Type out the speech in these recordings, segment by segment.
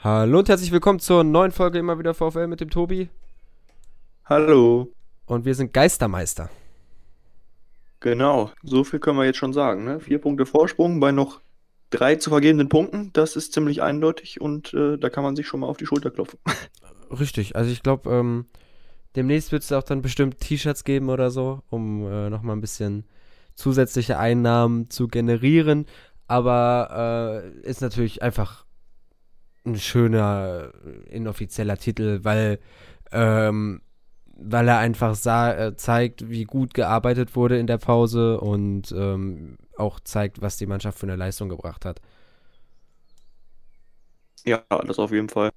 Hallo und herzlich willkommen zur neuen Folge immer wieder VfL mit dem Tobi. Hallo. Und wir sind Geistermeister. Genau, so viel können wir jetzt schon sagen. Ne? Vier Punkte Vorsprung bei noch drei zu vergebenden Punkten. Das ist ziemlich eindeutig und äh, da kann man sich schon mal auf die Schulter klopfen. Richtig, also ich glaube, ähm, demnächst wird es auch dann bestimmt T-Shirts geben oder so, um äh, nochmal ein bisschen zusätzliche Einnahmen zu generieren. Aber äh, ist natürlich einfach ein schöner inoffizieller Titel, weil ähm, weil er einfach äh, zeigt, wie gut gearbeitet wurde in der Pause und ähm, auch zeigt, was die Mannschaft für eine Leistung gebracht hat. Ja, das auf jeden Fall.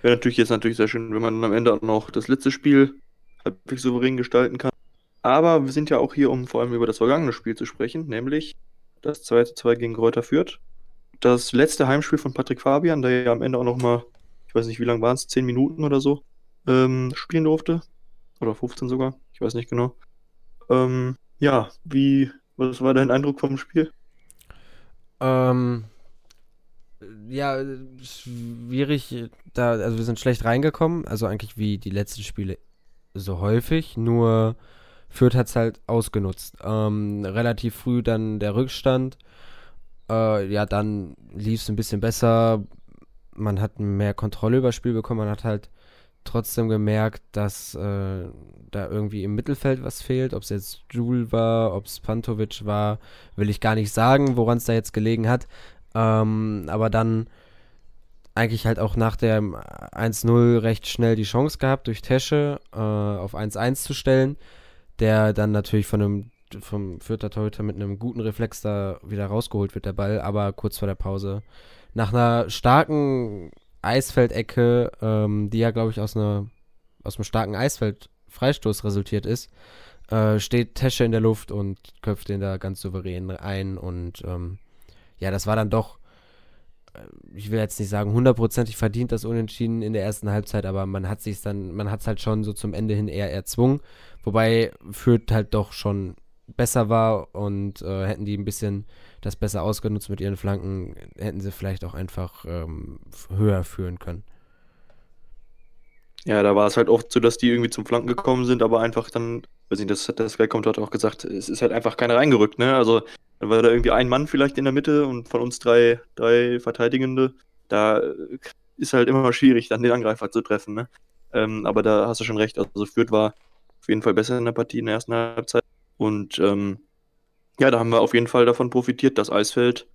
Wäre natürlich jetzt natürlich sehr schön, wenn man am Ende auch noch das letzte Spiel halbwegs souverän gestalten kann. Aber wir sind ja auch hier, um vor allem über das vergangene Spiel zu sprechen, nämlich das 2 zu 2 gegen Reuter führt. Das letzte Heimspiel von Patrick Fabian, der ja am Ende auch noch mal, ich weiß nicht, wie lange waren es, 10 Minuten oder so, ähm, spielen durfte. Oder 15 sogar, ich weiß nicht genau. Ähm, ja, wie, was war dein Eindruck vom Spiel? Ähm, ja, schwierig, da, also wir sind schlecht reingekommen, also eigentlich wie die letzten Spiele so häufig, nur Fürth hat es halt ausgenutzt. Ähm, relativ früh dann der Rückstand, äh, ja, dann lief es ein bisschen besser, man hat mehr Kontrolle über das Spiel bekommen, man hat halt trotzdem gemerkt, dass äh, da irgendwie im Mittelfeld was fehlt. Ob es jetzt Jul war, ob es Pantovic war, will ich gar nicht sagen, woran es da jetzt gelegen hat. Ähm, aber dann eigentlich halt auch nach der 1-0 recht schnell die Chance gehabt, durch Tesche äh, auf 1-1 zu stellen, der dann natürlich von einem vom vierter Torhüter mit einem guten Reflex da wieder rausgeholt wird, der Ball, aber kurz vor der Pause. Nach einer starken Eisfeldecke, ähm, die ja, glaube ich, aus, einer, aus einem starken Eisfeld-Freistoß resultiert ist, äh, steht Tesche in der Luft und köpft den da ganz souverän ein. Und ähm, ja, das war dann doch, äh, ich will jetzt nicht sagen hundertprozentig verdient, das Unentschieden in der ersten Halbzeit, aber man hat man hat es halt schon so zum Ende hin eher erzwungen. Wobei Fürth halt doch schon besser war und äh, hätten die ein bisschen das besser ausgenutzt mit ihren Flanken, hätten sie vielleicht auch einfach ähm, höher führen können. Ja, da war es halt oft so, dass die irgendwie zum Flanken gekommen sind, aber einfach dann, weiß nicht, das hat der Sky kommt hat auch gesagt, es ist halt einfach keiner reingerückt, ne? Also dann war da irgendwie ein Mann vielleicht in der Mitte und von uns drei, drei Verteidigende. Da ist halt immer schwierig, dann den Angreifer zu treffen, ne? Ähm, aber da hast du schon recht. Also Fürth war auf jeden Fall besser in der Partie in der ersten Halbzeit. Und ähm, ja, da haben wir auf jeden Fall davon profitiert, dass Eisfeld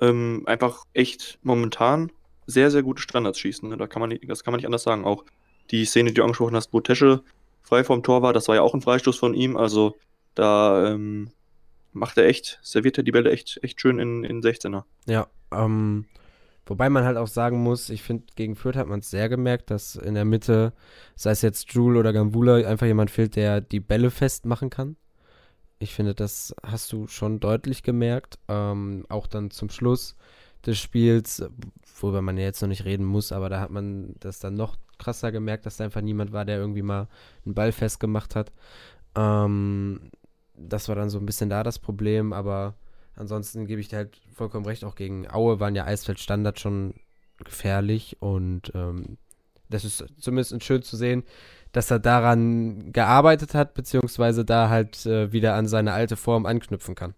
ähm, einfach echt momentan sehr, sehr gute Standards schießt. Ne? Da kann man, das kann man nicht anders sagen. Auch die Szene, die du angesprochen hast, wo Tesche frei vom Tor war, das war ja auch ein Freistoß von ihm. Also da ähm, macht er echt, serviert er die Bälle echt, echt schön in, in 16er. Ja, ähm, wobei man halt auch sagen muss, ich finde, gegen Fürth hat man es sehr gemerkt, dass in der Mitte, sei es jetzt Jule oder Gambula, einfach jemand fehlt, der die Bälle festmachen kann. Ich finde, das hast du schon deutlich gemerkt. Ähm, auch dann zum Schluss des Spiels, worüber man ja jetzt noch nicht reden muss, aber da hat man das dann noch krasser gemerkt, dass da einfach niemand war, der irgendwie mal einen Ball festgemacht hat. Ähm, das war dann so ein bisschen da das Problem, aber ansonsten gebe ich dir halt vollkommen recht, auch gegen Aue waren ja Eisfeld Standard schon gefährlich und ähm, das ist zumindest schön zu sehen, dass er daran gearbeitet hat, beziehungsweise da halt äh, wieder an seine alte Form anknüpfen kann.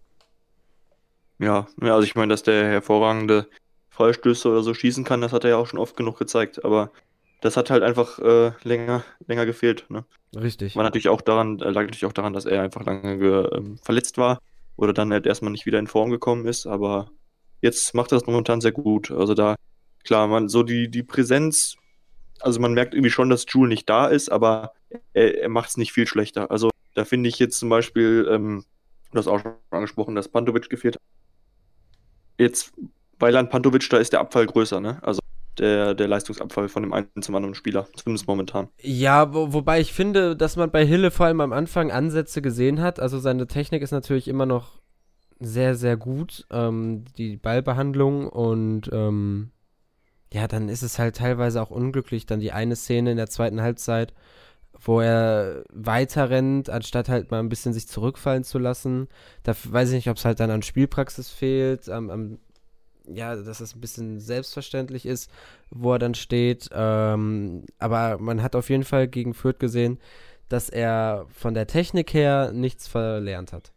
Ja, also ich meine, dass der hervorragende Freistöße oder so schießen kann, das hat er ja auch schon oft genug gezeigt, aber das hat halt einfach äh, länger, länger gefehlt. Ne? Richtig. War natürlich auch daran, lag natürlich auch daran, dass er einfach lange ähm, verletzt war oder dann halt erstmal nicht wieder in Form gekommen ist, aber jetzt macht er das momentan sehr gut. Also da, klar, man, so die, die Präsenz also man merkt irgendwie schon, dass Jule nicht da ist, aber er, er macht es nicht viel schlechter. Also da finde ich jetzt zum Beispiel, ähm, du hast auch schon angesprochen, dass Pantovic gefehlt hat. Jetzt, weil an Pantovic, da ist der Abfall größer, ne? Also der, der Leistungsabfall von dem einen zum anderen Spieler, zumindest momentan. Ja, wo, wobei ich finde, dass man bei Hille vor allem am Anfang Ansätze gesehen hat. Also seine Technik ist natürlich immer noch sehr, sehr gut. Ähm, die Ballbehandlung und ähm, ja, dann ist es halt teilweise auch unglücklich. Dann die eine Szene in der zweiten Halbzeit, wo er weiter rennt, anstatt halt mal ein bisschen sich zurückfallen zu lassen. Da weiß ich nicht, ob es halt dann an Spielpraxis fehlt, am, am, ja, dass es ein bisschen selbstverständlich ist, wo er dann steht. Ähm, aber man hat auf jeden Fall gegen Fürth gesehen, dass er von der Technik her nichts verlernt hat.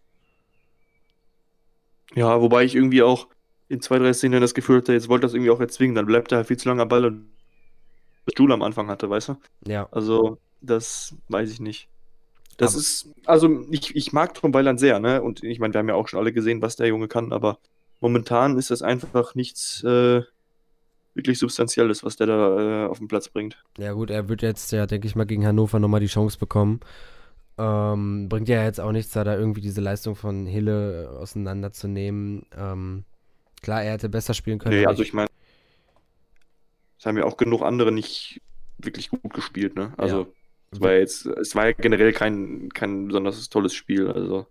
Ja, wobei ich irgendwie auch in zwei, drei Szenen das Gefühl hatte, jetzt wollte das irgendwie auch erzwingen, dann bleibt er halt viel zu lange am Ball und Jule am Anfang hatte, weißt du? Ja. Also, das weiß ich nicht. Das aber ist, also ich, ich mag Tom Weiland sehr, ne? Und ich meine, wir haben ja auch schon alle gesehen, was der Junge kann, aber momentan ist das einfach nichts äh, wirklich Substanzielles, was der da äh, auf den Platz bringt. Ja, gut, er wird jetzt ja, denke ich mal, gegen Hannover nochmal die Chance bekommen. Ähm, bringt ja jetzt auch nichts, da da irgendwie diese Leistung von Hille auseinanderzunehmen. Ähm, klar, er hätte besser spielen können. Nee, also ich meine, es haben ja auch genug andere nicht wirklich gut gespielt, ne? Also, ja. es war jetzt, es war ja generell kein, kein besonders tolles Spiel, also.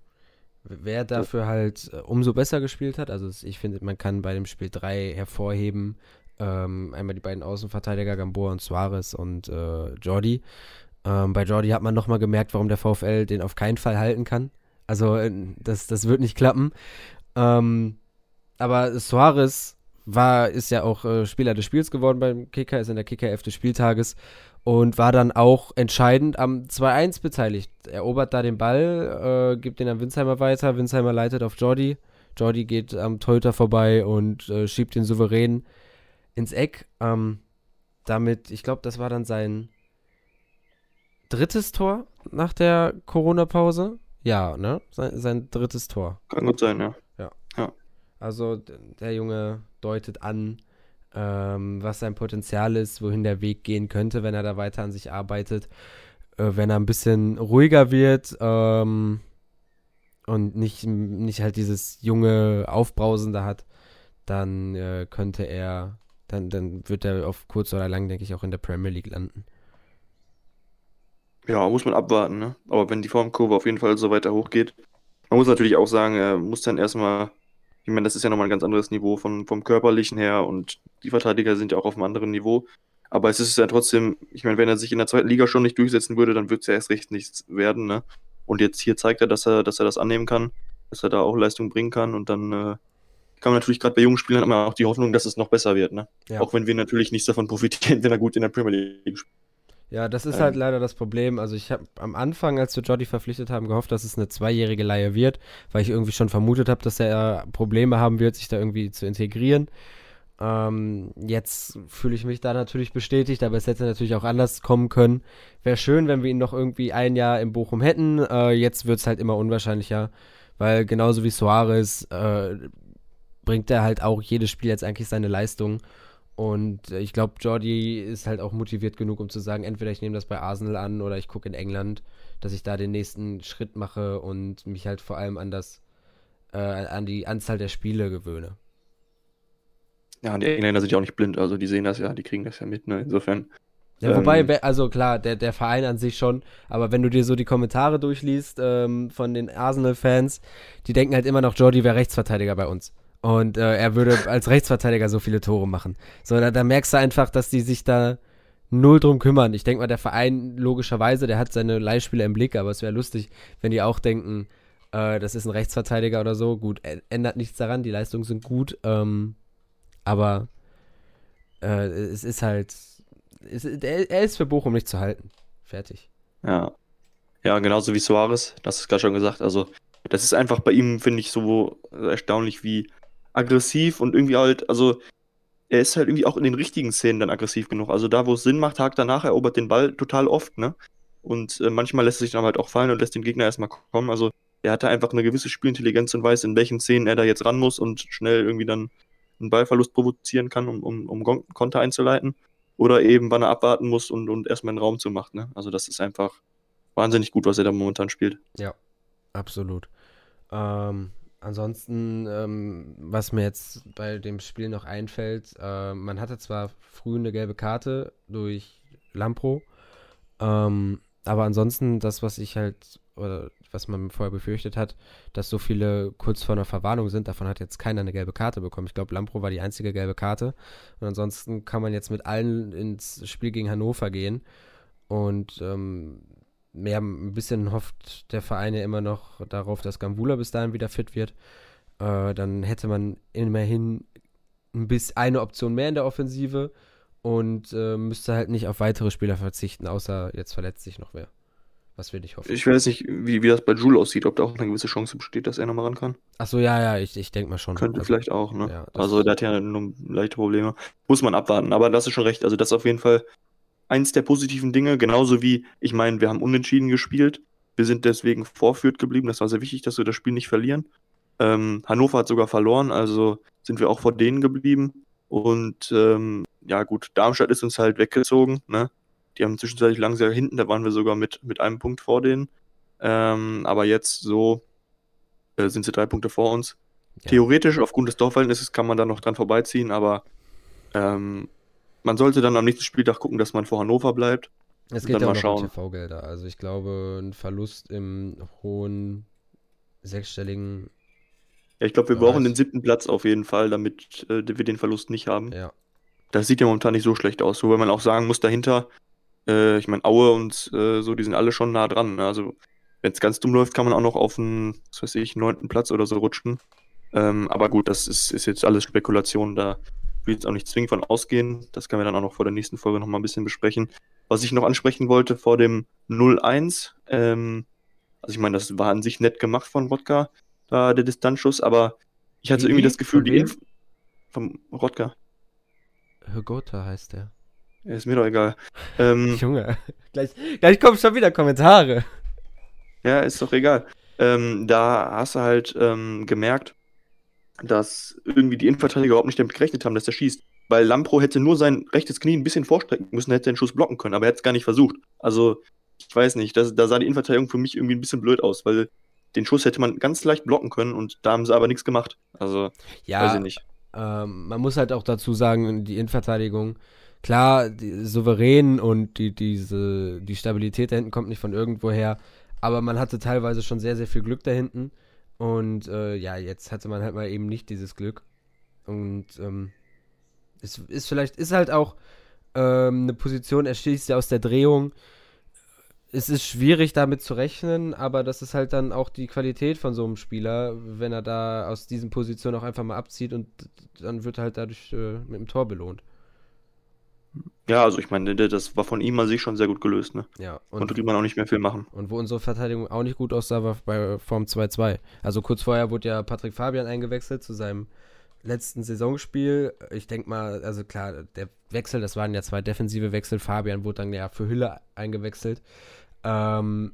Wer dafür halt äh, umso besser gespielt hat, also ich finde, man kann bei dem Spiel drei hervorheben. Ähm, einmal die beiden Außenverteidiger, Gamboa und Suarez und äh, Jordi. Ähm, bei Jordi hat man nochmal gemerkt, warum der VfL den auf keinen Fall halten kann. Also äh, das, das wird nicht klappen. Ähm, aber Suarez war, ist ja auch äh, Spieler des Spiels geworden beim Kicker, ist in der Kicker 11 des Spieltages und war dann auch entscheidend am 2-1 beteiligt. Erobert da den Ball, äh, gibt den an Winsheimer weiter, Winsheimer leitet auf Jordi. Jordi geht am Torhüter vorbei und äh, schiebt den souverän ins Eck. Ähm, damit, ich glaube, das war dann sein drittes Tor nach der Corona-Pause. Ja, ne? Sein, sein, drittes Tor. Kann gut sein, ja. Also der Junge deutet an, ähm, was sein Potenzial ist, wohin der Weg gehen könnte, wenn er da weiter an sich arbeitet. Äh, wenn er ein bisschen ruhiger wird ähm, und nicht, nicht halt dieses junge Aufbrausende hat, dann äh, könnte er, dann, dann wird er auf kurz oder lang, denke ich, auch in der Premier League landen. Ja, muss man abwarten, ne? Aber wenn die Formkurve auf jeden Fall so weiter hochgeht, man muss natürlich auch sagen, er muss dann erstmal ich meine, das ist ja nochmal ein ganz anderes Niveau von, vom Körperlichen her und die Verteidiger sind ja auch auf einem anderen Niveau. Aber es ist ja trotzdem, ich meine, wenn er sich in der zweiten Liga schon nicht durchsetzen würde, dann würde es ja erst recht nichts werden, ne? Und jetzt hier zeigt er, dass er, dass er das annehmen kann, dass er da auch Leistung bringen kann und dann äh, kann man natürlich gerade bei jungen Spielern immer auch die Hoffnung, dass es noch besser wird, ne? Ja. Auch wenn wir natürlich nichts davon profitieren, wenn er gut in der Premier League spielt. Ja, das ist ähm. halt leider das Problem. Also ich habe am Anfang, als wir Jordi verpflichtet haben, gehofft, dass es eine zweijährige Leihe wird, weil ich irgendwie schon vermutet habe, dass er Probleme haben wird, sich da irgendwie zu integrieren. Ähm, jetzt fühle ich mich da natürlich bestätigt, aber es hätte natürlich auch anders kommen können. Wäre schön, wenn wir ihn noch irgendwie ein Jahr im Bochum hätten. Äh, jetzt wird es halt immer unwahrscheinlicher, weil genauso wie Suarez äh, bringt er halt auch jedes Spiel jetzt eigentlich seine Leistung. Und äh, ich glaube, Jordi ist halt auch motiviert genug, um zu sagen, entweder ich nehme das bei Arsenal an oder ich gucke in England, dass ich da den nächsten Schritt mache und mich halt vor allem an das, äh, an die Anzahl der Spiele gewöhne. Ja, und die Engländer sind ja auch nicht blind, also die sehen das ja, die kriegen das ja mit, ne? Insofern. Ja, wobei, ähm, also klar, der, der Verein an sich schon, aber wenn du dir so die Kommentare durchliest ähm, von den Arsenal-Fans, die denken halt immer noch, Jordi wäre Rechtsverteidiger bei uns. Und äh, er würde als Rechtsverteidiger so viele Tore machen. So, da, da merkst du einfach, dass die sich da null drum kümmern. Ich denke mal, der Verein, logischerweise, der hat seine Leihspieler im Blick, aber es wäre lustig, wenn die auch denken, äh, das ist ein Rechtsverteidiger oder so. Gut, ändert nichts daran, die Leistungen sind gut, ähm, aber äh, es ist halt, es, er, ist für Bochum nicht zu halten. Fertig. Ja. Ja, genauso wie Suarez, das ist gerade schon gesagt. Also, das ist einfach bei ihm, finde ich, so erstaunlich, wie aggressiv und irgendwie halt, also er ist halt irgendwie auch in den richtigen Szenen dann aggressiv genug. Also da, wo es Sinn macht, hakt danach, erobert den Ball total oft, ne? Und äh, manchmal lässt er sich dann halt auch fallen und lässt den Gegner erstmal kommen. Also er hatte einfach eine gewisse Spielintelligenz und weiß, in welchen Szenen er da jetzt ran muss und schnell irgendwie dann einen Ballverlust provozieren kann, um, um, um Konter einzuleiten. Oder eben, wann er abwarten muss und, und erstmal einen Raum zu machen. Ne? Also das ist einfach wahnsinnig gut, was er da momentan spielt. Ja, absolut. Ähm, Ansonsten, ähm, was mir jetzt bei dem Spiel noch einfällt, äh, man hatte zwar früh eine gelbe Karte durch Lampro, ähm, aber ansonsten das, was ich halt, oder was man vorher befürchtet hat, dass so viele kurz vor einer Verwarnung sind, davon hat jetzt keiner eine gelbe Karte bekommen. Ich glaube, Lampro war die einzige gelbe Karte. Und ansonsten kann man jetzt mit allen ins Spiel gegen Hannover gehen. Und ähm, mehr ein bisschen hofft der Verein ja immer noch darauf, dass Gambula bis dahin wieder fit wird. Äh, dann hätte man immerhin ein bisschen eine Option mehr in der Offensive und äh, müsste halt nicht auf weitere Spieler verzichten, außer jetzt verletzt sich noch wer. Was wir nicht hoffen. Ich weiß nicht, wie, wie das bei Jules aussieht, ob da auch eine gewisse Chance besteht, dass er nochmal ran kann. Achso, ja, ja, ich, ich denke mal schon. Könnte also, vielleicht auch, ne? ja, also der hat ja nur leichte Probleme. Muss man abwarten, aber das ist schon recht. Also das ist auf jeden Fall eins der positiven Dinge, genauso wie, ich meine, wir haben unentschieden gespielt. Wir sind deswegen vorführt geblieben. Das war sehr wichtig, dass wir das Spiel nicht verlieren. Ähm, Hannover hat sogar verloren, also sind wir auch vor denen geblieben. Und ähm, ja gut, Darmstadt ist uns halt weggezogen. Ne? Die haben zwischenzeitlich langsam hinten, da waren wir sogar mit, mit einem Punkt vor denen. Ähm, aber jetzt so äh, sind sie drei Punkte vor uns. Ja. Theoretisch, aufgrund des Dorfverhältnisses, kann man da noch dran vorbeiziehen, aber ähm, man sollte dann am nächsten Spieltag gucken, dass man vor Hannover bleibt. Es geht ja auch noch um. TV-Gelder. Also ich glaube, ein Verlust im hohen sechsstelligen, Ja, ich glaube, wir Bereich. brauchen den siebten Platz auf jeden Fall, damit äh, wir den Verlust nicht haben. ja. Das sieht ja momentan nicht so schlecht aus, wobei man auch sagen muss, dahinter, äh, ich meine, Aue und äh, so, die sind alle schon nah dran. Ne? Also, wenn es ganz dumm läuft, kann man auch noch auf einen, was weiß ich, neunten Platz oder so rutschen. Ähm, aber gut, das ist, ist jetzt alles Spekulation, da jetzt auch nicht zwingend von ausgehen. Das können wir dann auch noch vor der nächsten Folge noch mal ein bisschen besprechen. Was ich noch ansprechen wollte vor dem 0-1, ähm, also ich meine, das war an sich nett gemacht von Rodka, da der Distanzschuss, aber ich hatte Wie? irgendwie das Gefühl, Von die wem? Inf vom Rodka. Hörgotha heißt der. Ist mir doch egal. Ähm, Junge, gleich, gleich kommen schon wieder Kommentare. ja, ist doch egal. Ähm, da hast du halt ähm, gemerkt, dass irgendwie die Innenverteidiger überhaupt nicht damit gerechnet haben, dass er schießt. Weil Lampro hätte nur sein rechtes Knie ein bisschen vorstrecken müssen, hätte den Schuss blocken können, aber er hat es gar nicht versucht. Also, ich weiß nicht, das, da sah die Innenverteidigung für mich irgendwie ein bisschen blöd aus, weil den Schuss hätte man ganz leicht blocken können und da haben sie aber nichts gemacht. Also, weiß Ja, ich nicht. ähm, man muss halt auch dazu sagen, die Innenverteidigung, klar, die, souverän und die, diese, die Stabilität da hinten kommt nicht von irgendwoher, aber man hatte teilweise schon sehr, sehr viel Glück da hinten. Und äh, ja, jetzt hatte man halt mal eben nicht dieses Glück. Und ähm, es ist vielleicht, ist halt auch ähm, eine Position, er schießt ja aus der Drehung. Es ist schwierig damit zu rechnen, aber das ist halt dann auch die Qualität von so einem Spieler, wenn er da aus diesen Positionen auch einfach mal abzieht und dann wird er halt dadurch äh, mit dem Tor belohnt. Ja, also ich meine, das war von ihm an sich schon sehr gut gelöst, ne? Ja, Konnte und, Riemann auch nicht mehr viel machen. und wo unsere Verteidigung auch nicht gut aussah, war bei Form 2-2. Also kurz vorher wurde ja Patrick Fabian eingewechselt zu seinem letzten Saisonspiel. Ich denke mal, also klar, der Wechsel, das waren ja zwei defensive Wechsel. Fabian wurde dann ja für Hülle eingewechselt. Ähm,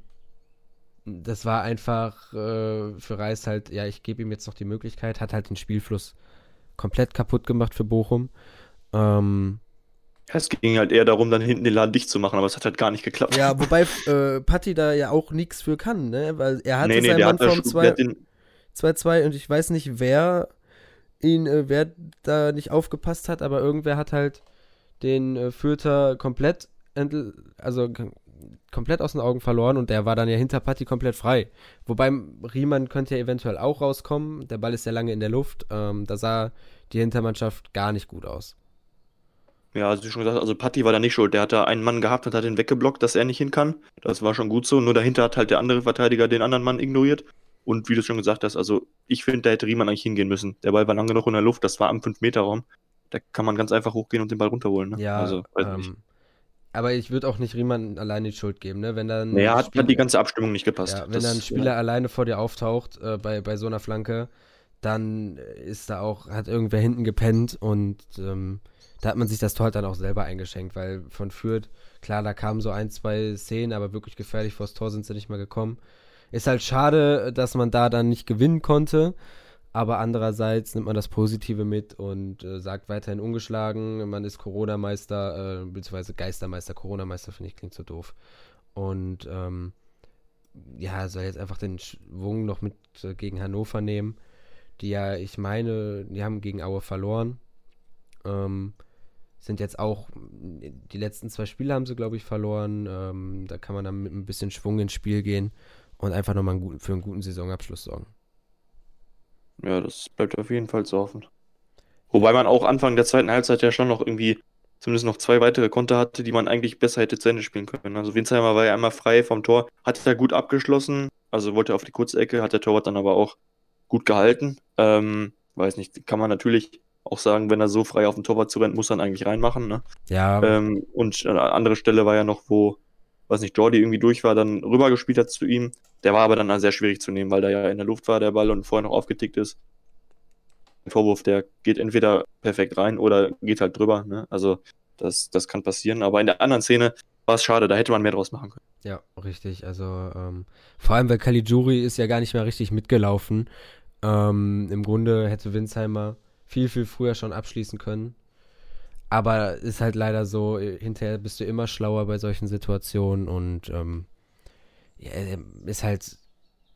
das war einfach äh, für Reis halt, ja, ich gebe ihm jetzt noch die Möglichkeit, hat halt den Spielfluss komplett kaputt gemacht für Bochum. Ähm, es ging halt eher darum, dann hinten den Laden dicht zu machen, aber es hat halt gar nicht geklappt. ja, wobei äh, Patti da ja auch nichts für kann, ne? Weil er hatte nee, nee, seinen Mann den, 2-2 und ich weiß nicht, wer ihn, äh, wer da nicht aufgepasst hat, aber irgendwer hat halt den äh, Fürther komplett, entl- also komplett aus den Augen verloren und der war dann ja hinter Patti komplett frei. Wobei Riemann könnte ja eventuell auch rauskommen, der Ball ist ja lange in der Luft, ähm, da sah die Hintermannschaft gar nicht gut aus. Ja, also wie schon gesagt, also Patti war da nicht schuld. Der hat da einen Mann gehabt und hat den weggeblockt, dass er nicht hin kann. Das war schon gut so. Nur dahinter hat halt der andere Verteidiger den anderen Mann ignoriert. Und wie du schon gesagt hast, also ich finde, da hätte Riemann eigentlich hingehen müssen. Der Ball war lang genug in der Luft, das war am 5-Meter-Raum. Da kann man ganz einfach hochgehen und den Ball runterholen. Ne? Ja, also, ähm, aber ich würde auch nicht Riemann alleine die Schuld geben, ne? Wenn dann Naja, hat, Spiel- hat die ganze Abstimmung nicht gepasst. Ja, wenn Das- dann ein Spieler alleine vor dir auftaucht äh, bei, bei so einer Flanke, dann ist da auch, hat irgendwer hinten gepennt und ähm, da hat man sich das Tor halt dann auch selber eingeschenkt, weil von Fürth, klar, da kamen so ein, zwei Szenen, aber wirklich gefährlich vors Tor sind sie nicht mehr gekommen. Ist halt schade, dass man da dann nicht gewinnen konnte, aber andererseits nimmt man das Positive mit und äh, sagt weiterhin ungeschlagen, man ist Corona-Meister, äh, beziehungsweise Geistermeister, Corona-Meister finde ich klingt so doof. Und ähm, ja, soll jetzt einfach den Schwung noch mit äh, gegen Hannover nehmen, die ja, ich meine, die haben gegen Aue verloren. Ähm, sind jetzt auch, die letzten zwei Spiele haben sie, glaube ich, verloren. Ähm, da kann man dann mit ein bisschen Schwung ins Spiel gehen und einfach nochmal einen guten, für einen guten Saisonabschluss sorgen. Ja, das bleibt auf jeden Fall zu hoffen. Wobei man auch Anfang der zweiten Halbzeit ja schon noch irgendwie zumindest noch zwei weitere Konter hatte, die man eigentlich besser hätte zu Ende spielen können. Also Winsheimer war ja einmal frei vom Tor, hat er gut abgeschlossen, also wollte auf die kurze Ecke, hat der Torwart dann aber auch gut gehalten. Ähm, weiß nicht, kann man natürlich auch sagen, wenn er so frei auf den Torwart zu rennt, muss er ihn eigentlich reinmachen. Ne? Ja, Ähm, und eine andere Stelle war ja noch, wo, weiß nicht, Jordi irgendwie durch war, dann rübergespielt hat zu ihm. Der war aber dann sehr schwierig zu nehmen, weil der ja in der Luft war, der Ball, und vorher noch aufgetickt ist. Der Vorwurf, der geht entweder perfekt rein oder geht halt drüber. Ne? Also das, das kann passieren. Aber in der anderen Szene war es schade, da hätte man mehr draus machen können. Ja, richtig. Also ähm, vor allem, weil Caligiuri ist ja gar nicht mehr richtig mitgelaufen. Ähm, Im Grunde hätte Winsheimer viel, viel früher schon abschließen können. Aber ist halt leider so, äh, hinterher bist du immer schlauer bei solchen Situationen und ähm, ja, ist halt,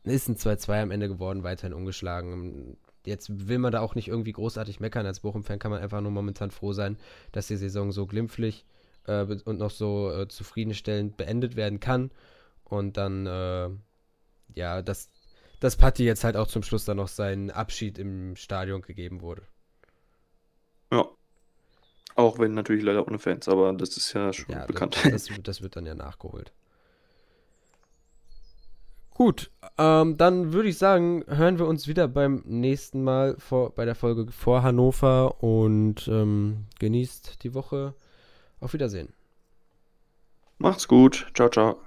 ist ein 2-2 am Ende geworden, weiterhin ungeschlagen. Jetzt will man da auch nicht irgendwie großartig meckern. Als Bochum-Fan kann man einfach nur momentan froh sein, dass die Saison so glimpflich äh, und noch so äh, zufriedenstellend beendet werden kann. Und dann, äh, ja, dass, dass Patti jetzt halt auch zum Schluss dann noch seinen Abschied im Stadion gegeben wurde. Auch wenn natürlich leider ohne Fans, aber das ist ja schon Ja, bekannt. das, das, das wird dann ja nachgeholt. Gut, ähm, dann würde ich sagen, hören wir uns wieder beim nächsten Mal vor, bei der Folge vor Hannover und ähm, genießt die Woche. Auf Wiedersehen. Macht's gut. Ciao, ciao.